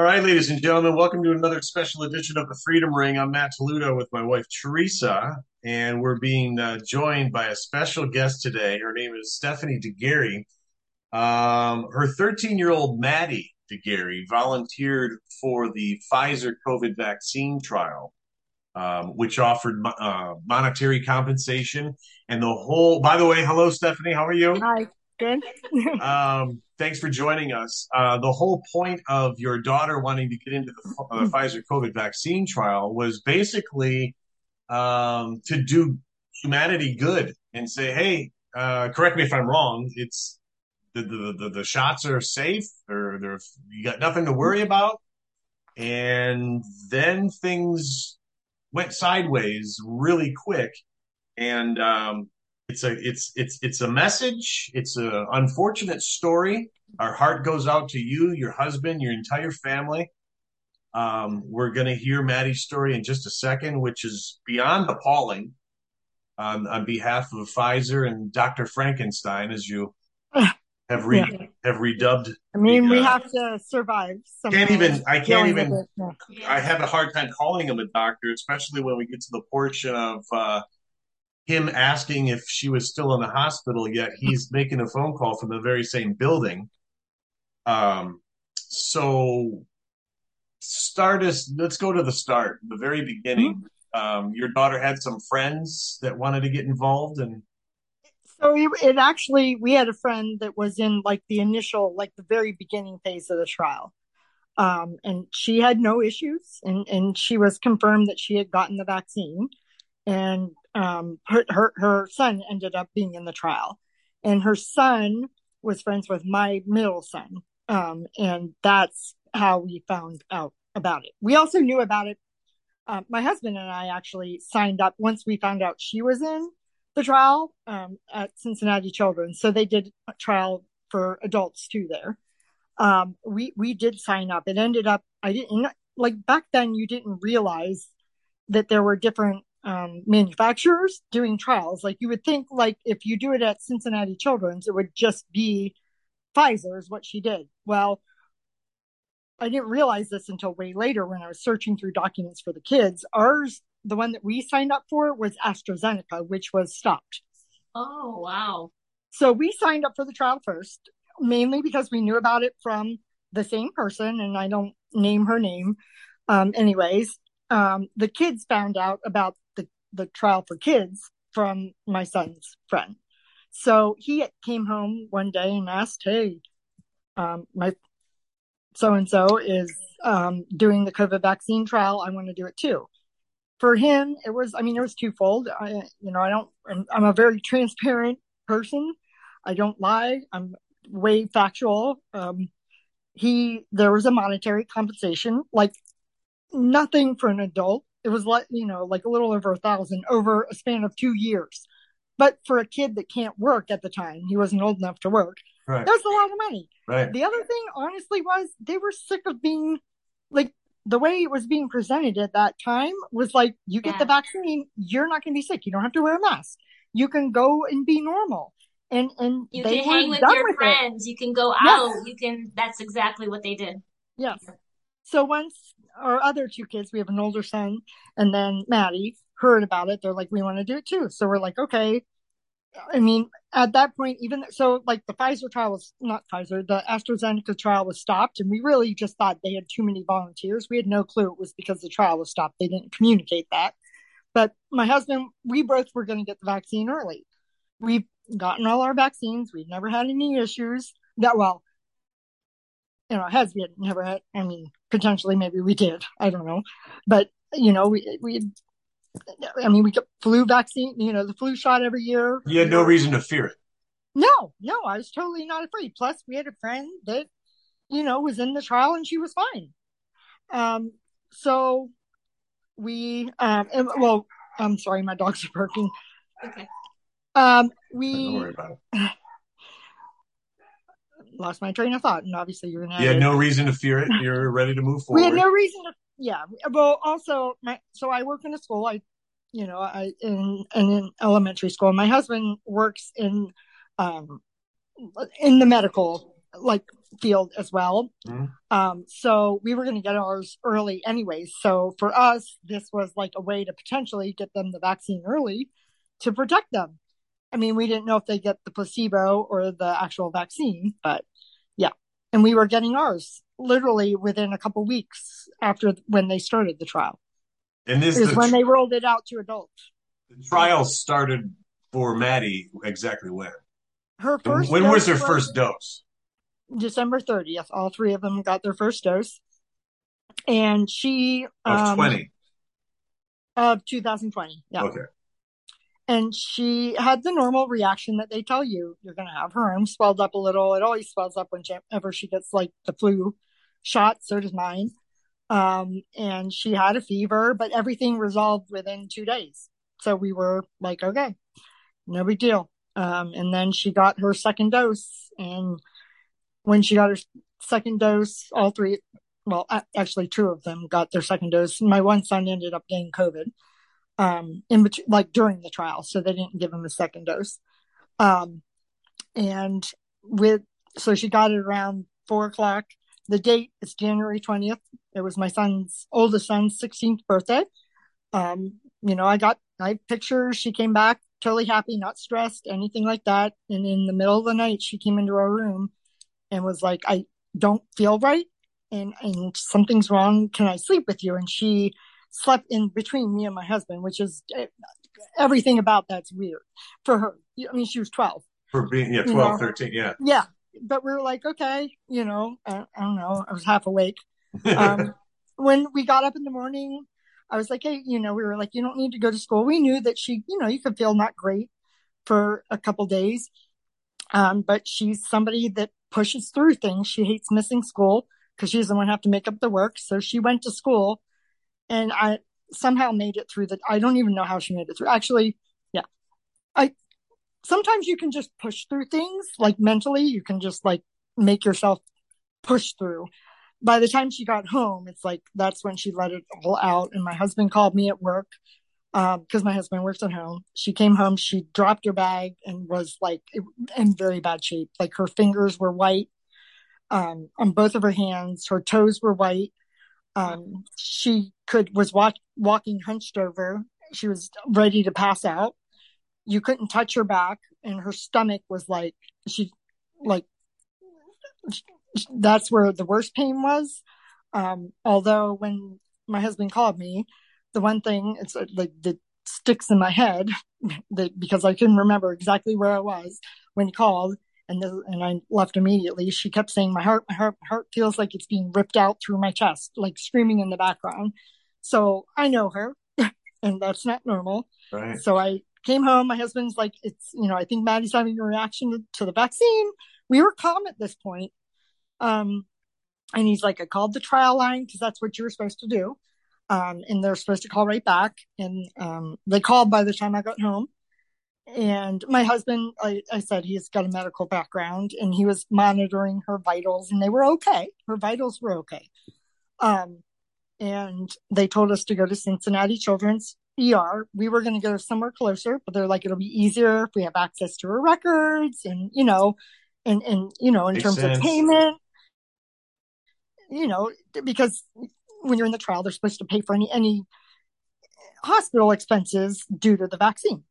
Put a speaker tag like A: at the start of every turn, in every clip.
A: All right, ladies and gentlemen, welcome to another special edition of the Freedom Ring. I'm Matt Toludo with my wife Teresa, and we're being uh, joined by a special guest today. Her name is Stephanie DeGaray. Um, her 13 year old Maddie DeGaray volunteered for the Pfizer COVID vaccine trial, um, which offered uh, monetary compensation and the whole. By the way, hello, Stephanie. How are you?
B: Hi. Good.
A: um, thanks for joining us. Uh, the whole point of your daughter wanting to get into the uh, Pfizer COVID vaccine trial was basically um, to do humanity good and say, hey, uh, correct me if I'm wrong. It's the, the, the, the shots are safe or they're, you got nothing to worry about. And then things went sideways really quick. And, um, it's a it's it's it's a message. It's an unfortunate story. Our heart goes out to you, your husband, your entire family. Um, we're going to hear Maddie's story in just a second, which is beyond appalling. On, on behalf of Pfizer and Dr. Frankenstein, as you have re, yeah. have redubbed.
B: I mean, the, we uh, have to survive.
A: Can't even. I can't even. I have a hard time calling him a doctor, especially when we get to the portion of uh, him asking if she was still in the hospital, yet he's making a phone call from the very same building. Um, so start us. Let's go to the start, the very beginning. Mm-hmm. Um, your daughter had some friends that wanted to get involved, and
B: so it, it actually we had a friend that was in like the initial, like the very beginning phase of the trial. Um, and she had no issues and, and she was confirmed that she had gotten the vaccine and um, her, her, her son ended up being in the trial and her son was friends with my middle son. Um, and that's how we found out about it. We also knew about it. Uh, my husband and I actually signed up once we found out she was in the trial um, at Cincinnati Children's. So they did a trial for adults too there. Um, we we did sign up. It ended up I didn't like back then. You didn't realize that there were different um, manufacturers doing trials. Like you would think, like if you do it at Cincinnati Children's, it would just be Pfizer is what she did. Well, I didn't realize this until way later when I was searching through documents for the kids. Ours, the one that we signed up for, was AstraZeneca, which was stopped.
C: Oh wow!
B: So we signed up for the trial first, mainly because we knew about it from the same person, and I don't name her name. Um, anyways, um, the kids found out about the trial for kids from my son's friend. So he came home one day and asked, Hey, um, my so and so is um, doing the COVID vaccine trial. I want to do it too. For him, it was, I mean, it was twofold. I, you know, I don't, I'm, I'm a very transparent person. I don't lie. I'm way factual. Um, he, there was a monetary compensation, like nothing for an adult it was like you know like a little over a thousand over a span of two years. But for a kid that can't work at the time he wasn't old enough to work right. that was a lot of money.
A: Right.
B: The other thing honestly was they were sick of being like the way it was being presented at that time was like you get yeah. the vaccine you're not going to be sick. You don't have to wear a mask. You can go and be normal. And and
C: you can hang with your with friends. It. you can go out. Yes. you can that's exactly what they did.
B: Yes. So once our other two kids, we have an older son and then Maddie heard about it. They're like, we want to do it too. So we're like, okay. I mean, at that point, even so, like the Pfizer trial was not Pfizer, the AstraZeneca trial was stopped, and we really just thought they had too many volunteers. We had no clue it was because the trial was stopped. They didn't communicate that. But my husband, we both were going to get the vaccine early. We've gotten all our vaccines. We've never had any issues. That well, you know, has we had never had. I mean, potentially maybe we did. I don't know, but you know, we we. I mean, we get flu vaccine. You know, the flu shot every year.
A: You had no reason to fear it.
B: No, no, I was totally not afraid. Plus, we had a friend that, you know, was in the trial and she was fine. Um, so we, um, and, well, I'm sorry, my dogs are barking.
C: Okay.
B: Um, we. Don't worry about it. lost my train of thought, and obviously you're gonna.
A: You had no reason to fear it. You're ready to move forward.
B: We had no reason to. Yeah. Well, also, my so I work in a school. I, you know, I in in elementary school. My husband works in, um, in the medical, like field as well.
A: Mhm.
B: Um, so we were going to get ours early anyways. So for us, this was like a way to potentially get them the vaccine early to protect them. I mean, we didn't know if they get the placebo or the actual vaccine, but yeah. And we were getting ours literally within a couple weeks after when they started the trial.
A: And this
B: Is
A: the,
B: when they rolled it out to adults.
A: the trial started for Maddie exactly when?
B: Her first
A: when was her first dose?
B: December 30th. All three of them got their first dose. And she
A: Of
B: um,
A: 20.
B: of 2020. Yeah.
A: Okay.
B: And she had the normal reaction that they tell you you're going to have. Her arm swelled up a little. It always swells up whenever she gets like the flu shot. So does mine. Um, and she had a fever, but everything resolved within two days. So we were like, okay, no big deal. Um, and then she got her second dose. And when she got her second dose, all three, well, actually two of them got their second dose. My one son ended up getting COVID um, in between, like during the trial, so they didn't give him a second dose. Um, and with so she got it around four o'clock. The date is January twentieth. It was my son's oldest son's sixteenth birthday. Um, you know, I got I have pictures. She came back totally happy, not stressed, anything like that. And in the middle of the night, she came into our room and was like, "I don't feel right, and and something's wrong. Can I sleep with you?" And she slept in between me and my husband, which is eh, everything about that's weird for her. I mean, she was 12.
A: For being, yeah,
B: You
A: 12,
B: know.
A: 13, yeah.
B: Yeah. But we were like, okay, you know, I, I don't know. I was half awake. Um, when we got up in the morning, I was like, hey, you know, we were like, you don't need to go to school. We knew that she, you know, you could feel not great for a couple days. Um, but she's somebody that pushes through things. She hates missing school because she doesn't want to have to make up the work. So she went to school and I somehow made it through the, I don't even know how she made it through. Actually, yeah. I, sometimes you can just push through things like mentally, you can just like make yourself push through. By the time she got home, it's like that's when she let it all out. And my husband called me at work um, because my husband works at home. She came home, she dropped her bag and was like in very bad shape. Like her fingers were white um, on both of her hands, her toes were white. Um, she could was walk, walking hunched over. She was ready to pass out. You couldn't touch her back, and her stomach was like she like that's where the worst pain was. Um, although when my husband called me, the one thing it's like that sticks in my head that because I couldn't remember exactly where I was when he called and the, and I left immediately. She kept saying my heart, my heart, my heart feels like it's being ripped out through my chest, like screaming in the background. So I know her, and that's not normal.
A: right.
B: So I came home. My husband's like, it's, you know, I think Maddie's having a reaction to, to the vaccine. We were calm at this point. Um, and he's like, I called the trial line because that's what you were supposed to do. Um, and they're supposed to call right back. And, um, they called by the time I got home. And my husband, I, I said he's got a medical background and he was monitoring her vitals and they were okay. Her vitals were okay. Um, and they told us to go to Cincinnati Children's ER. We were going to go somewhere closer, but they're like, it'll be easier if we have access to her records and, you know, and, and, you know, in
A: Makes
B: terms
A: sense.
B: of payment, you know, because when you're in the trial, they're supposed to pay for any, any hospital expenses due to the vaccine.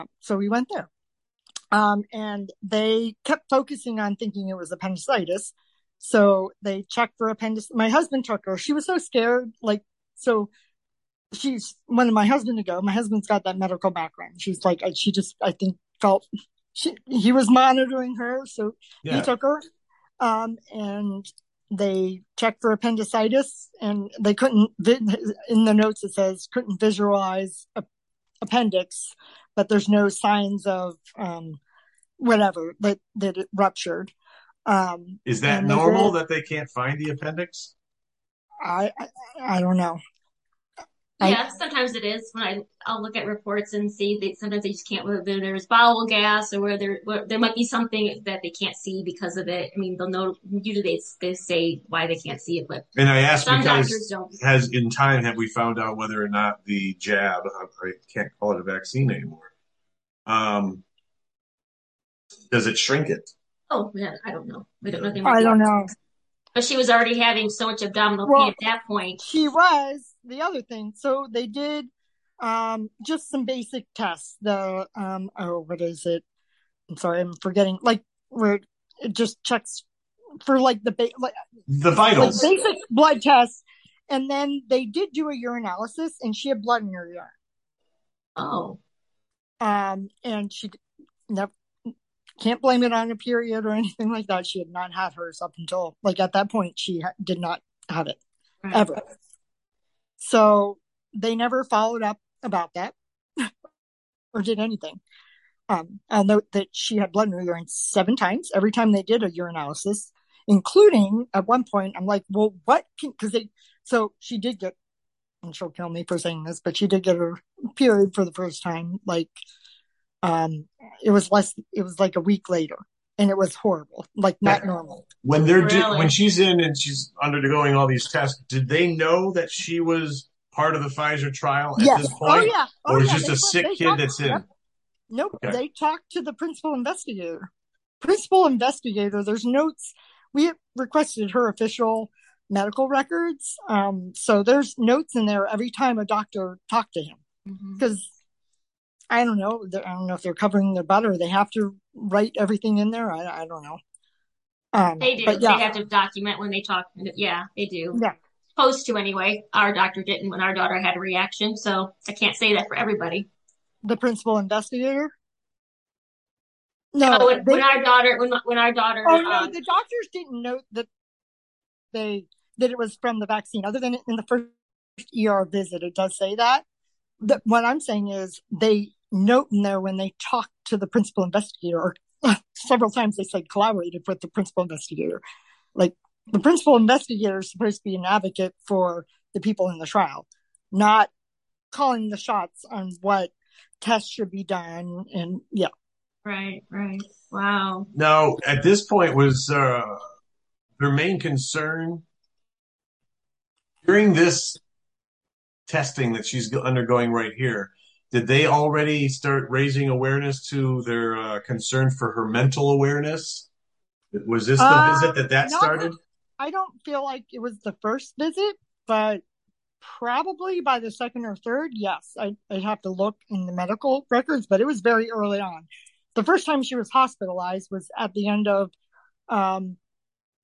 B: Um, so we went there. Um, and they kept focusing on thinking it was appendicitis. So they checked for appendicitis. My husband took her. She was so scared. Like, so she's wanted my husband to go. My husband's got that medical background. She's like, she just, I think, felt she, he was monitoring her. So
A: Yeah.
B: he took her. Um, and they checked for appendicitis and they couldn't, in the notes, it says couldn't visualize a, appendix, but there's no signs of, um, whatever that, that it ruptured. Um,
A: Is that normal that they can't find the appendix?
B: I, I, I don't know. I-
C: Yeah, sometimes it is when I I'll look at reports and see that sometimes they just can't whether there's bowel gas or where there where there might be something that they can't see because of it. I mean, they'll know usually they they say why they can't see it, but
A: And I asked
C: some
A: because
C: don't.
A: has in time have we found out whether or not the jab I can't call it a vaccine anymore um does it shrink it
C: Oh, yeah, I don't know. We don't know
B: I don't know.
C: But she was already having so much abdominal
B: Well,
C: pain at that point.
B: She was the other thing. So they did um just some basic tests. The um oh what is it? I'm sorry, I'm forgetting. Like where it just checks for like the ba- like,
A: The
B: like
A: vitals.
B: basic blood tests. And then they did do a urinalysis and she had blood in her urine.
C: Oh,
B: Um, and she never can't blame it on a period or anything like that. She had not had hers up until like at that point she ha- did not have it
C: right.
B: ever. So they never followed up about that or did anything. Um, I'll note that she had blood in her urine seven times every time they did a urinalysis, including at one point, I'm like, well, what can, cause they, so she did get, and she'll kill me for saying this, but she did get her period for the first time. Like, um, it was less, it was like a week later and it was horrible, like not
A: Yeah.
B: normal.
A: When they're do-
C: Really?
A: when she's in and she's undergoing all these tests, did they know that she was part of the Pfizer trial at
B: Yes.
A: this
B: Oh
A: point,
B: yeah. Oh,
A: or is
B: yeah.
A: just
B: They
A: a sick
B: they
A: kid
B: talk-
A: that's in?
B: Yep. Nope.
A: Okay.
B: They talked to the principal investigator. Principal investigator, there's notes. We requested her official medical records. Um, so there's notes in there every time a doctor talked to him. Because I don't know. I don't know if they're covering their butt or they have to write everything in there. I, I don't know. Um,
C: They do.
B: Yeah,
C: They have to document when they talk. Yeah, they do.
B: yeah.
C: Supposed to anyway. Our doctor didn't when our daughter had a reaction, so I can't say that for everybody.
B: The principal investigator. No,
C: Oh, when,
B: they-
C: when our daughter, when when our daughter,
B: Oh no,
C: um,
B: the doctors didn't note that they that it was from the vaccine. Other than in the first ER visit, it does say that. That what I'm saying is they note in there when they talk to the principal investigator, or several times they said collaborated with the principal investigator. Like the principal investigator is supposed to be an advocate for the people in the trial, not calling the shots on what tests should be done. And yeah,
C: right, right. Wow.
A: Now, at this point, was uh, their main concern during this testing that she's undergoing right here? Did they already start raising awareness to their uh, concern for her mental awareness? Was this the
B: Uh,
A: visit that that started?
B: I don't feel like it was the first visit, but probably by the second or third, yes. I, I'd have to look in the medical records, but it was very early on. The first time she was hospitalized was at the end of um,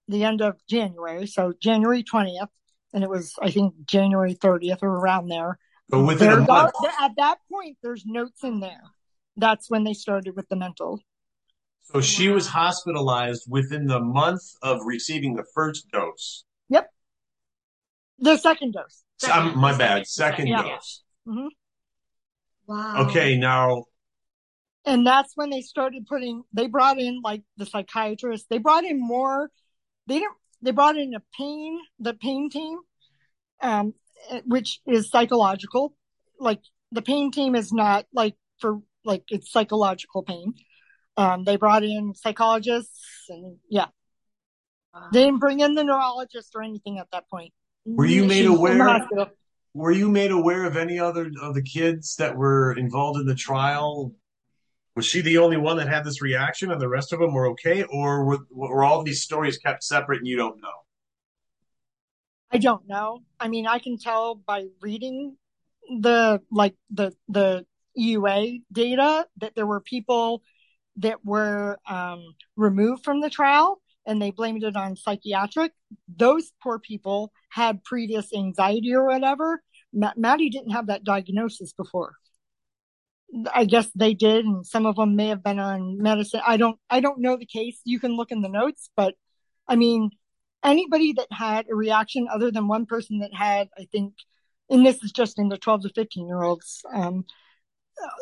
B: the end of January, so January 20th, and it was I think January 30th or around there.
A: But within a month.
B: al- at that point, there's notes in there. That's when they started with the mental.
A: So she was hospitalized within the month of receiving the first dose. Yep.
B: The second dose.
A: So, um, my
C: Second,
A: bad, second
C: yeah.
A: dose.
C: Wow.
A: Okay, now
B: and that's when they started putting they brought in like the psychiatrist they brought in more they didn't they brought in a pain the pain team um which is psychological like the pain team is not like for like it's psychological pain um they brought in psychologists and yeah
C: Wow.
B: they didn't bring in the neurologist or anything at that point
A: Were you made
B: She's in the
A: aware- were you made aware of any other of the kids that were involved in the trial? Was she the only one that had this reaction and the rest of them were okay? Or were, were all these stories kept separate and you don't know?
B: I don't know. I mean, I can tell by reading the like the the EUA data that there were people that were um, removed from the trial and they blamed it on psychiatric. Those poor people had previous anxiety or whatever. Ma- Maddie didn't have that diagnosis before. I guess they did, and some of them may have been on medicine. I don't, I don't know the case. You can look in the notes, but I mean, anybody that had a reaction other than one person that had, I think, and this is just in the 12 to 15 year olds, um,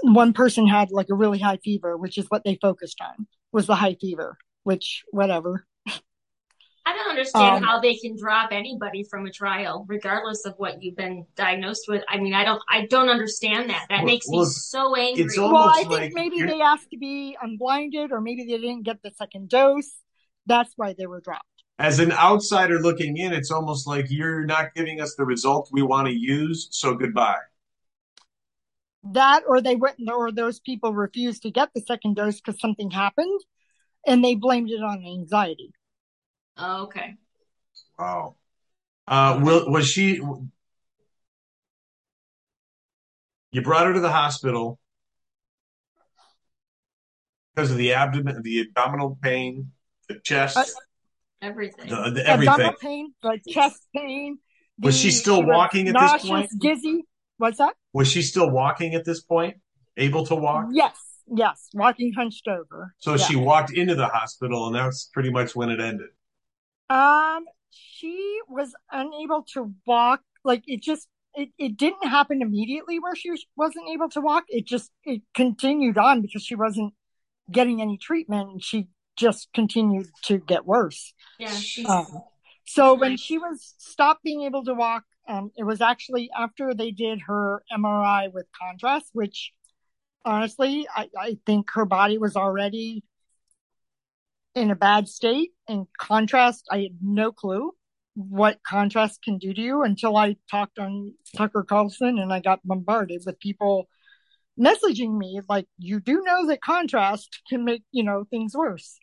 B: one person had like a really high fever, which is what they focused on was the high fever, which whatever.
C: I don't understand
B: Um,
C: how they can drop anybody from a trial, regardless of what you've been diagnosed with. I mean, I don't, I don't understand that. That
A: Well-
C: makes
A: well,
C: me so angry.
A: it's
B: Well, I think
A: like
B: maybe
A: you're-
B: they asked to be unblinded or maybe they didn't get the second dose. That's why they were dropped.
A: As an outsider looking in, it's almost like you're not giving us the result we want to use, so goodbye.
B: That or they wouldn't, or those people refused to get the second dose because something happened. and they blamed it on anxiety.
C: Oh, okay.
A: Wow. Uh, will, was she? You brought her to the hospital because of the abdomen, the abdominal pain, the chest,
B: Uh,
C: Everything.
A: the, the everything.
B: Abdominal pain, the chest pain.
A: Was she still
B: was
A: walking at this
B: nauseous,
A: point?
B: Dizzy. What's that?
A: Was she still walking at this point? Able to walk?
B: Yes, yes, walking hunched over.
A: So
B: Yeah.
A: she walked into the hospital, and that's pretty much when it ended.
B: Um, she was unable to walk. Like it just, it, it didn't happen immediately where she was, wasn't able to walk. It just, it continued on because she wasn't getting any treatment and she just continued to get worse.
C: yeah. She's,
B: Um, so when she was stopped being able to walk, um, it was actually after they did her MRI with contrast, which honestly, I, I think her body was already in a bad state. And contrast, I had no clue what contrast can do to you until I talked on Tucker Carlson and I got bombarded with people messaging me like, you do know that contrast can make, you know, things worse.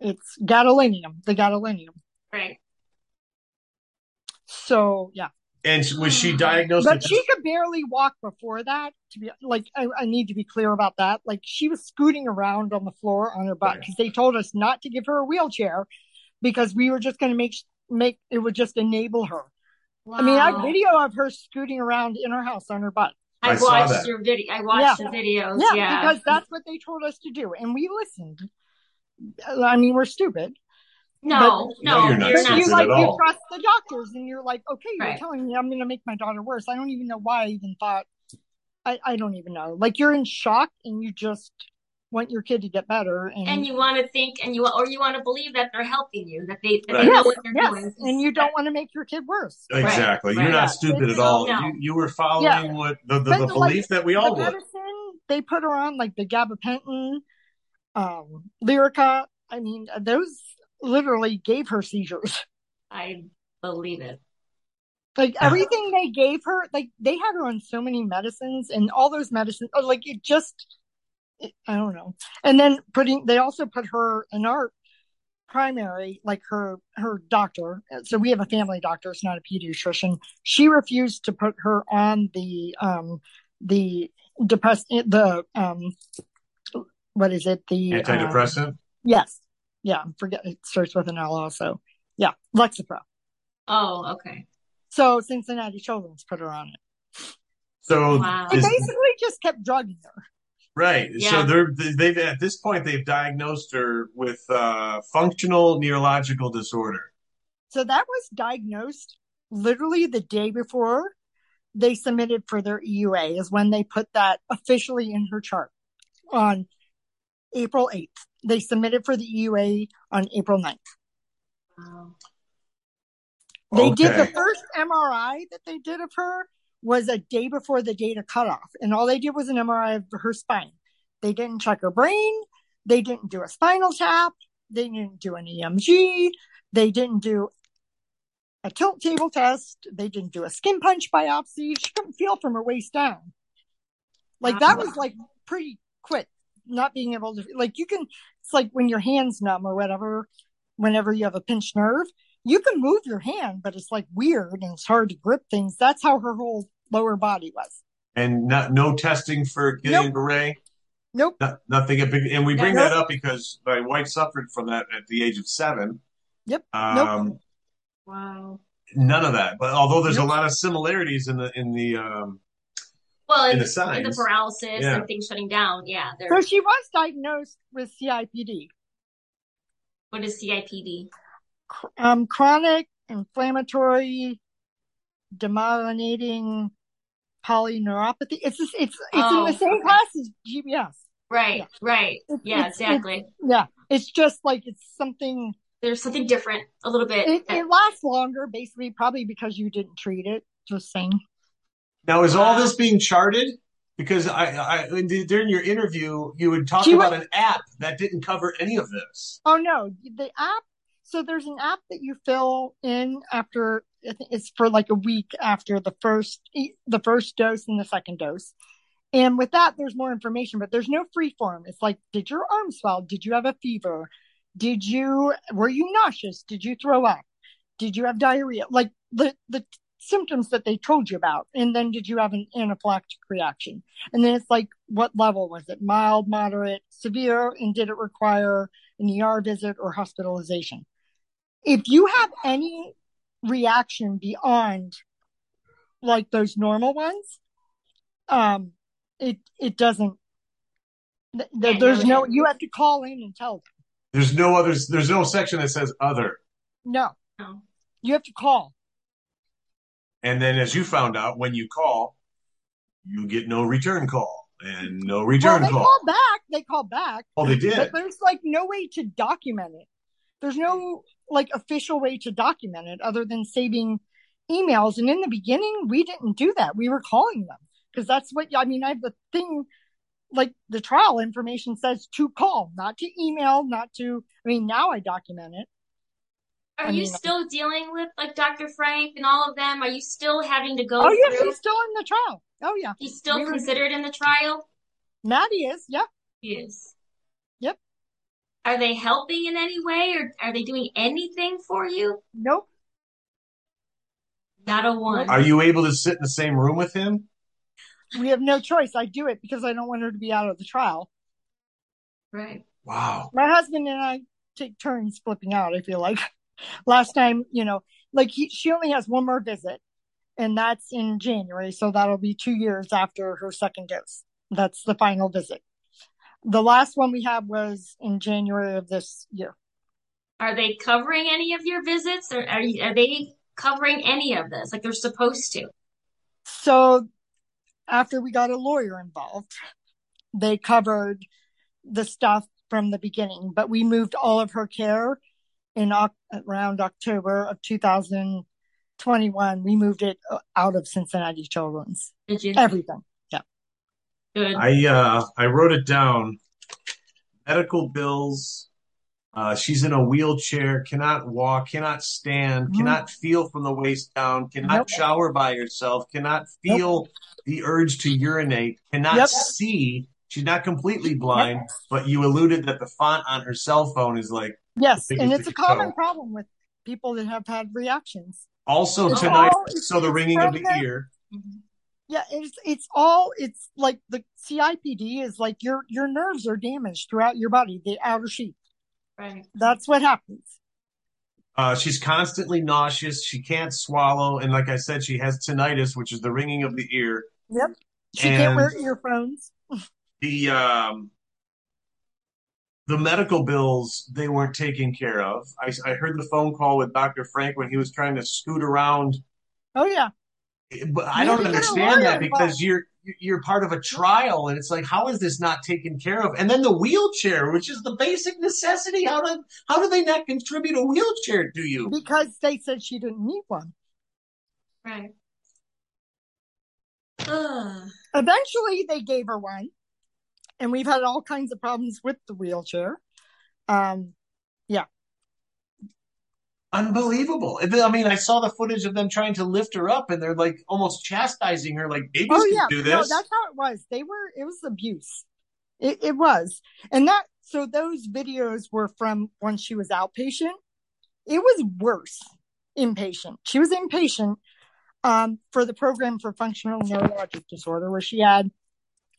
B: It's gadolinium, the gadolinium.
C: right.
B: So yeah,
A: And oh was she diagnosed?
B: but
A: at
B: she could barely walk before that. To be like, I, I need to be clear about that. Like she was scooting around on the floor on her butt
A: Right.
B: because they told us not to give her a wheelchair because we were just going to make make it would just enable her.
C: Wow.
B: I mean, I have video of her scooting around in her house on her butt.
C: I,
A: I
C: watched
A: that.
C: your video. I watched
B: Yeah.
C: the videos.
B: Yeah,
C: Yeah.
B: because that's what they told us to do, and we listened. I mean, we're stupid.
C: No,
B: but-
C: no,
A: No, you're not
C: you're
B: But
C: not.
B: you
A: stupid
B: like
A: at
B: you trust the doctors, and you're like, okay, you're
C: Right.
B: telling me I'm going to make my daughter worse. I don't even know why I even thought. I I don't even know. Like you're in shock, and you just want your kid to get better, and,
C: and you want to think, and you or you want to believe that they're helping you, that they that
A: Right.
C: they know
B: yes,
C: what they're
B: yes,
C: doing.
B: and you don't want to make your kid worse.
A: Exactly.
C: Right,
A: You're
C: right.
A: not stupid
B: It's-
A: at all.
C: no.
A: You, you were following
B: Yeah.
A: what the, the, the
B: the,
A: belief
B: like,
A: that we all
B: the
A: would.
B: medicine they put her on, like the gabapentin, um, Lyrica. I mean, those literally gave her seizures.
C: I believe it.
B: Like everything they gave her, like they had her on so many medicines, and all those medicines, oh, like it just, it, I don't know. And then putting, they also put her in our primary, like her her doctor. So we have a family doctor; it's not a pediatrician. She refused to put her on the um the depress the um what is it the um,
A: Antidepressant.
B: yes, yeah, I'm forget it starts with an L also. Yeah, Lexapro.
C: Oh, okay.
B: So Cincinnati Children's put her on it.
A: so
C: Wow.
B: They basically just kept drugging her.
A: right. So they're they've at this point they've diagnosed her with uh, functional neurological disorder.
B: So that was diagnosed literally the day before they submitted for their EUA is when they put that officially in her chart on April 8th. They submitted for the EUA on April 9th.
C: Wow.
B: They did the first MRI that they did of her was a day before the data cutoff, and all they did was an MRI of her spine. They didn't check her brain. They didn't do a spinal tap. They didn't do an EMG. They didn't do a tilt table test. They didn't do a skin punch biopsy. She couldn't feel from her waist down. Like that was like pretty quick, not being able to, like you can, it's like when your hand's numb or whatever, whenever you have a pinched nerve, you can move your hand, but it's like weird and it's hard to grip things. That's how her whole lower body was.
A: And not no testing for Guillain
B: Nope.
A: Barré.
B: Nope.
A: No, nothing. And we bring
B: Nope.
A: that up because my wife suffered from that at the age of seven.
B: Yep.
A: Um,
C: Wow.
A: None of that. But although there's a lot of similarities in the in the um,
C: Well,
A: In
C: in,
A: the
C: in
A: signs.
C: the paralysis
A: Yeah.
C: and things shutting down. Yeah.
B: So she was diagnosed with CIPD,
C: What is CIPD?
B: um, chronic inflammatory demyelinating polyneuropathy. It's just, it's, it's
C: Oh,
B: in the same
C: okay.
B: class as GBS.
C: Right.
B: Yeah.
C: Right.
B: It's-
C: Yeah.
B: it's-
C: Exactly.
B: Yeah. It's just like, it's something,
C: There's something different, a little bit.
B: it, it lasts longer, basically, probably because you didn't treat it. Just saying.
A: Now, is all this being charted? Because I, I during your interview, you would talk
B: She
A: about
B: was-
A: an app that didn't cover any of this.
B: Oh no, the app. So there's an app that you fill in after I think it's for like a week after the first the first dose and the second dose, And with that, there's more information, but there's no free form. It's like, did your arm swell? Did you have a fever? Did you, were you nauseous? Did you throw up? Did you have diarrhea? Like the, the symptoms that they told you about. And then did you have an anaphylactic reaction? And then it's like, what level was it? Mild, moderate, severe? And did it require an ER visit or hospitalization? If you have any reaction beyond like those normal ones, um, it, it doesn't, th- there's no, you have to call in and tell them.
A: There's no others. There's no section that says other.
B: No,
C: No.
B: you have to call.
A: And then, as you found out, when you call, you get no return call and no return
B: well, they
A: call.
B: call back. They call back.
A: Oh, they did.
B: But
A: did.
B: there's like no way to document it. There's no like official way to document it other than saving emails. And in the beginning, we didn't do that. We were calling them because that's what I mean. I have the thing like the trial information says to call, not to email, not to. I mean, now I document it.
C: Are
B: I
C: you
B: mean-
C: still dealing with like Dr. Frenck and all of them? Are you still having to go
B: Oh yeah,
C: through?
B: he's still in the trial. Oh yeah,
C: He's still
B: we were-
C: considered in the trial?
B: Maddie is. Yeah.
C: He is.
B: Yep.
C: Are they helping in any way or are they doing anything for you?
B: Nope.
C: Not a one.
A: Are you able to sit in the same room with him?
B: We have no choice. I do it because I don't want her to be out of the trial.
C: Right.
A: Wow.
B: my husband and I take turns flipping out. I feel like last time, you know, like he, she only has one more visit, and that's in January, so that'll be two years after her second dose. That's the final visit. The last one we had was in January of this year.
C: Are they covering any of your visits or are, you, are they covering any of this like they're supposed to?
B: So after we got a lawyer involved, they covered the stuff from the beginning, but we moved all of her care in Oc- around October of 2021. We moved it uh, out of Cincinnati Children's.
C: Did you?
B: Everything.
C: Good.
A: I uh I wrote it down. Medical bills. Uh, she's in a wheelchair, cannot walk, cannot stand,
B: Mhm.
A: cannot feel from the waist down, cannot
B: Nope.
A: shower by herself, cannot feel the urge to urinate, cannot
B: Yep.
A: see. She's not completely blind, but you alluded that the font on her cell phone is like
B: Yes, and it's a
A: thing.
B: common problem with people that have had reactions.
A: also
B: It's
A: tonight.
B: all-
A: so the ringing of the
B: the-
A: ear.
C: Mhm.
B: Yeah, it's it's all it's like the CIPD is like your your nerves are damaged throughout your body, the outer sheath.
C: Right.
B: That's what happens.
A: Uh, she's constantly nauseous. She can't swallow, and like I said, she has tinnitus, which is the ringing of the ear.
B: Yep. She can't wear earphones.
A: the um the medical bills they weren't taken care of. I, I heard the phone call with Dr. Frenck when he was trying to scoot around,
B: Oh yeah.
A: but I don't
B: need to get a
A: understand that because
B: involved.
A: you're you're part of a trial, and it's like, how is this not taken care of? And then the wheelchair, which is the basic necessity, how do how do they not contribute a wheelchair to you?
B: Because they said she didn't need one.
C: Right. Ugh.
B: Eventually they gave her one. And we've had all kinds of problems with the wheelchair. Um yeah.
A: Unbelievable. I mean, I saw the footage of them trying to lift her up, and they're like almost chastising her, like babies
B: Oh
A: can
B: yeah,
A: do
B: no, that's how it was. They were. It was abuse. It, it was, and that. So those videos were from when she was outpatient. It was worse inpatient. She was inpatient um, for the program for functional neurologic disorder, where she had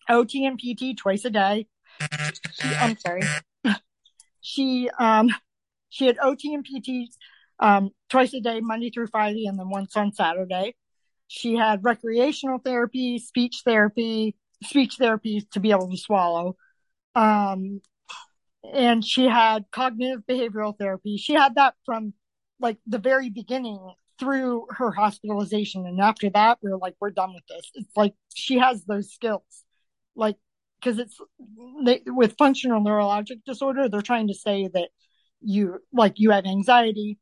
B: OT and PT twice a day. She, I'm sorry. she um, she had OT and PT um, twice a day, Monday through Friday, and then once on Saturday. She had recreational therapy, speech therapy, speech therapy to be able to swallow. Um, and she had cognitive behavioral therapy. She had that from like the very beginning through her hospitalization. And after that, we are like, we're done with this. It's like she has those skills. Like, because it's they, with functional neurologic disorder, they're trying to say that you like you have anxiety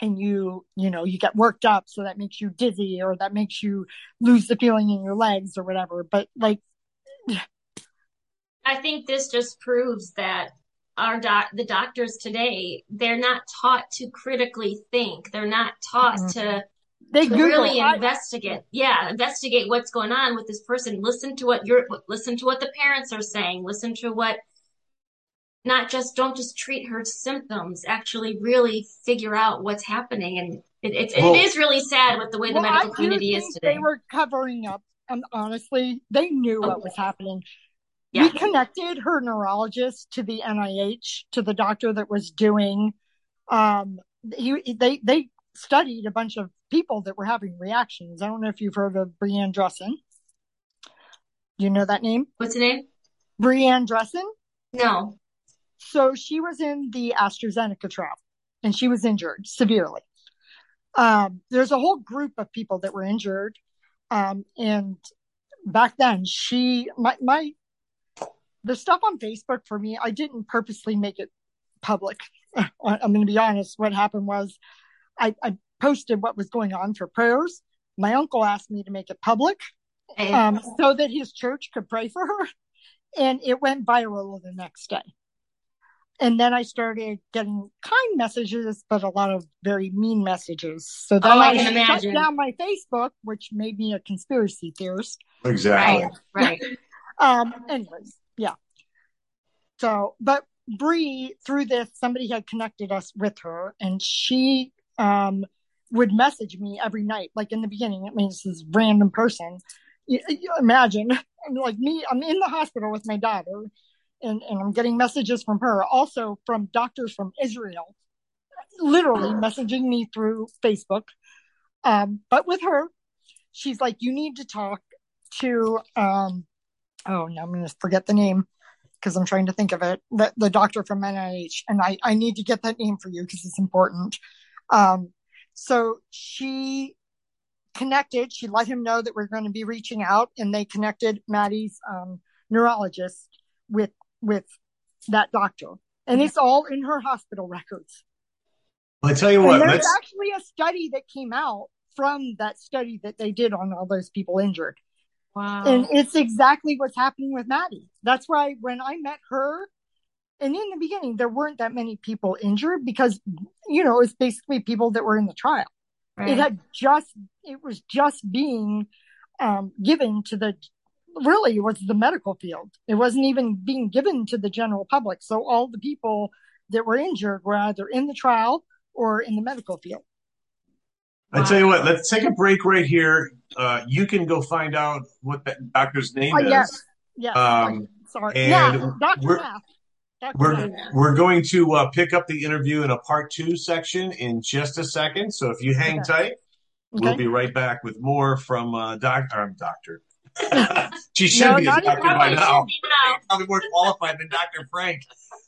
B: and you you know you get worked up so that makes you dizzy or that makes you lose the feeling in your legs or whatever but like
C: I think this just proves that our doc, the doctors today, they're not taught to critically think. They're not taught
B: Mhm.
C: to
B: They
C: to
B: Google.
C: really
B: I-
C: investigate. Yeah, investigate what's going on with this person. Listen to what you're. Listen to what the parents are saying. Listen to what. Not just don't just treat her symptoms. Actually, really figure out what's happening, and it, it's
A: Well-
C: it is really sad with the way the
B: Well,
C: medical
B: do
C: community is today.
B: They were covering up. And honestly, they knew what was happening.
C: Yeah.
B: We connected her neurologist to the NIH, to the doctor that was doing. Um, he they they studied a bunch of people that were having reactions. I don't know if you've heard of Brianne Dressen. Do you know that name?
C: What's the name?
B: Brianne Dressen.
C: No.
B: So she was in the AstraZeneca trial and she was injured severely. Um, there's a whole group of people that were injured. Um, and back then she, my, my, the stuff on Facebook for me, I didn't purposely make it public. I'm going to be honest. What happened was I, I posted what was going on for prayers. My uncle asked me to make it public um, so that his church could pray for her. And it went viral the next day. And then I started getting kind messages, but a lot of very mean messages. So then
C: Oh, I
B: I,
C: can
B: shut
C: imagine.
B: down my Facebook, which made me a conspiracy theorist.
A: Exactly.
C: right. Right.
B: Um, anyways, yeah. So, but Bree, through this, somebody had connected us with her, and she um would message me every night. Like in the beginning, I mean, this is random person. You, you imagine, I'm like me, I'm in the hospital with my daughter, and and I'm getting messages from her, also from doctors from Israel, literally messaging me through Facebook. Um, but with her, she's like, you need to talk to um oh no i'm going to forget the name because i'm trying to think of it the, the doctor from nih and i i need to get that name for you because it's important um so she connected she let him know that we're going to be reaching out and they connected maddie's um neurologist with with that doctor and it's all in her hospital records
A: I tell you what,
B: and there's
A: let's
B: actually a study that came out from that study that they did on all those people injured
C: Wow.
B: and it's exactly what's happening with Maddie. That's why when I met her, and in the beginning, there weren't that many people injured because, you know, it's basically people that were in the trial.
C: right.
B: It had just, it was just being um, given to the, really, it was the medical field. It wasn't even being given to the general public. So all the people that were injured were either in the trial or in the medical field.
A: I tell you what, let's take a break right here. Uh, you can go find out what that doctor's name
B: Oh,
A: is.
B: yes. Yes.
A: Um,
B: Sorry.
A: and
B: yeah. Dr.
A: we're-
B: Math.
A: We're we're going to uh, pick up the interview in a part two section in just a second. So if you hang
B: Okay.
A: tight, we'll
B: Okay.
A: be right back with more from uh, doc, um, doctor. she should
B: No,
A: be a doctor
B: even
A: by now.
C: should be now.
A: Probably more qualified than Dr. Frenck.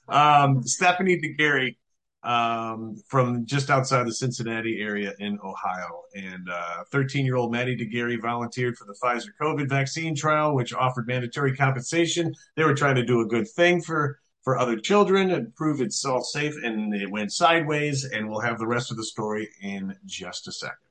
A: Um, Stephanie DeGaray um, from just outside the Cincinnati area in Ohio. And 13 year old Maddie DeGaray volunteered for the Pfizer COVID vaccine trial, which offered mandatory compensation. They were trying to do a good thing for, for other children and prove it's all safe, and it went sideways. And we'll have the rest of the story in just a second.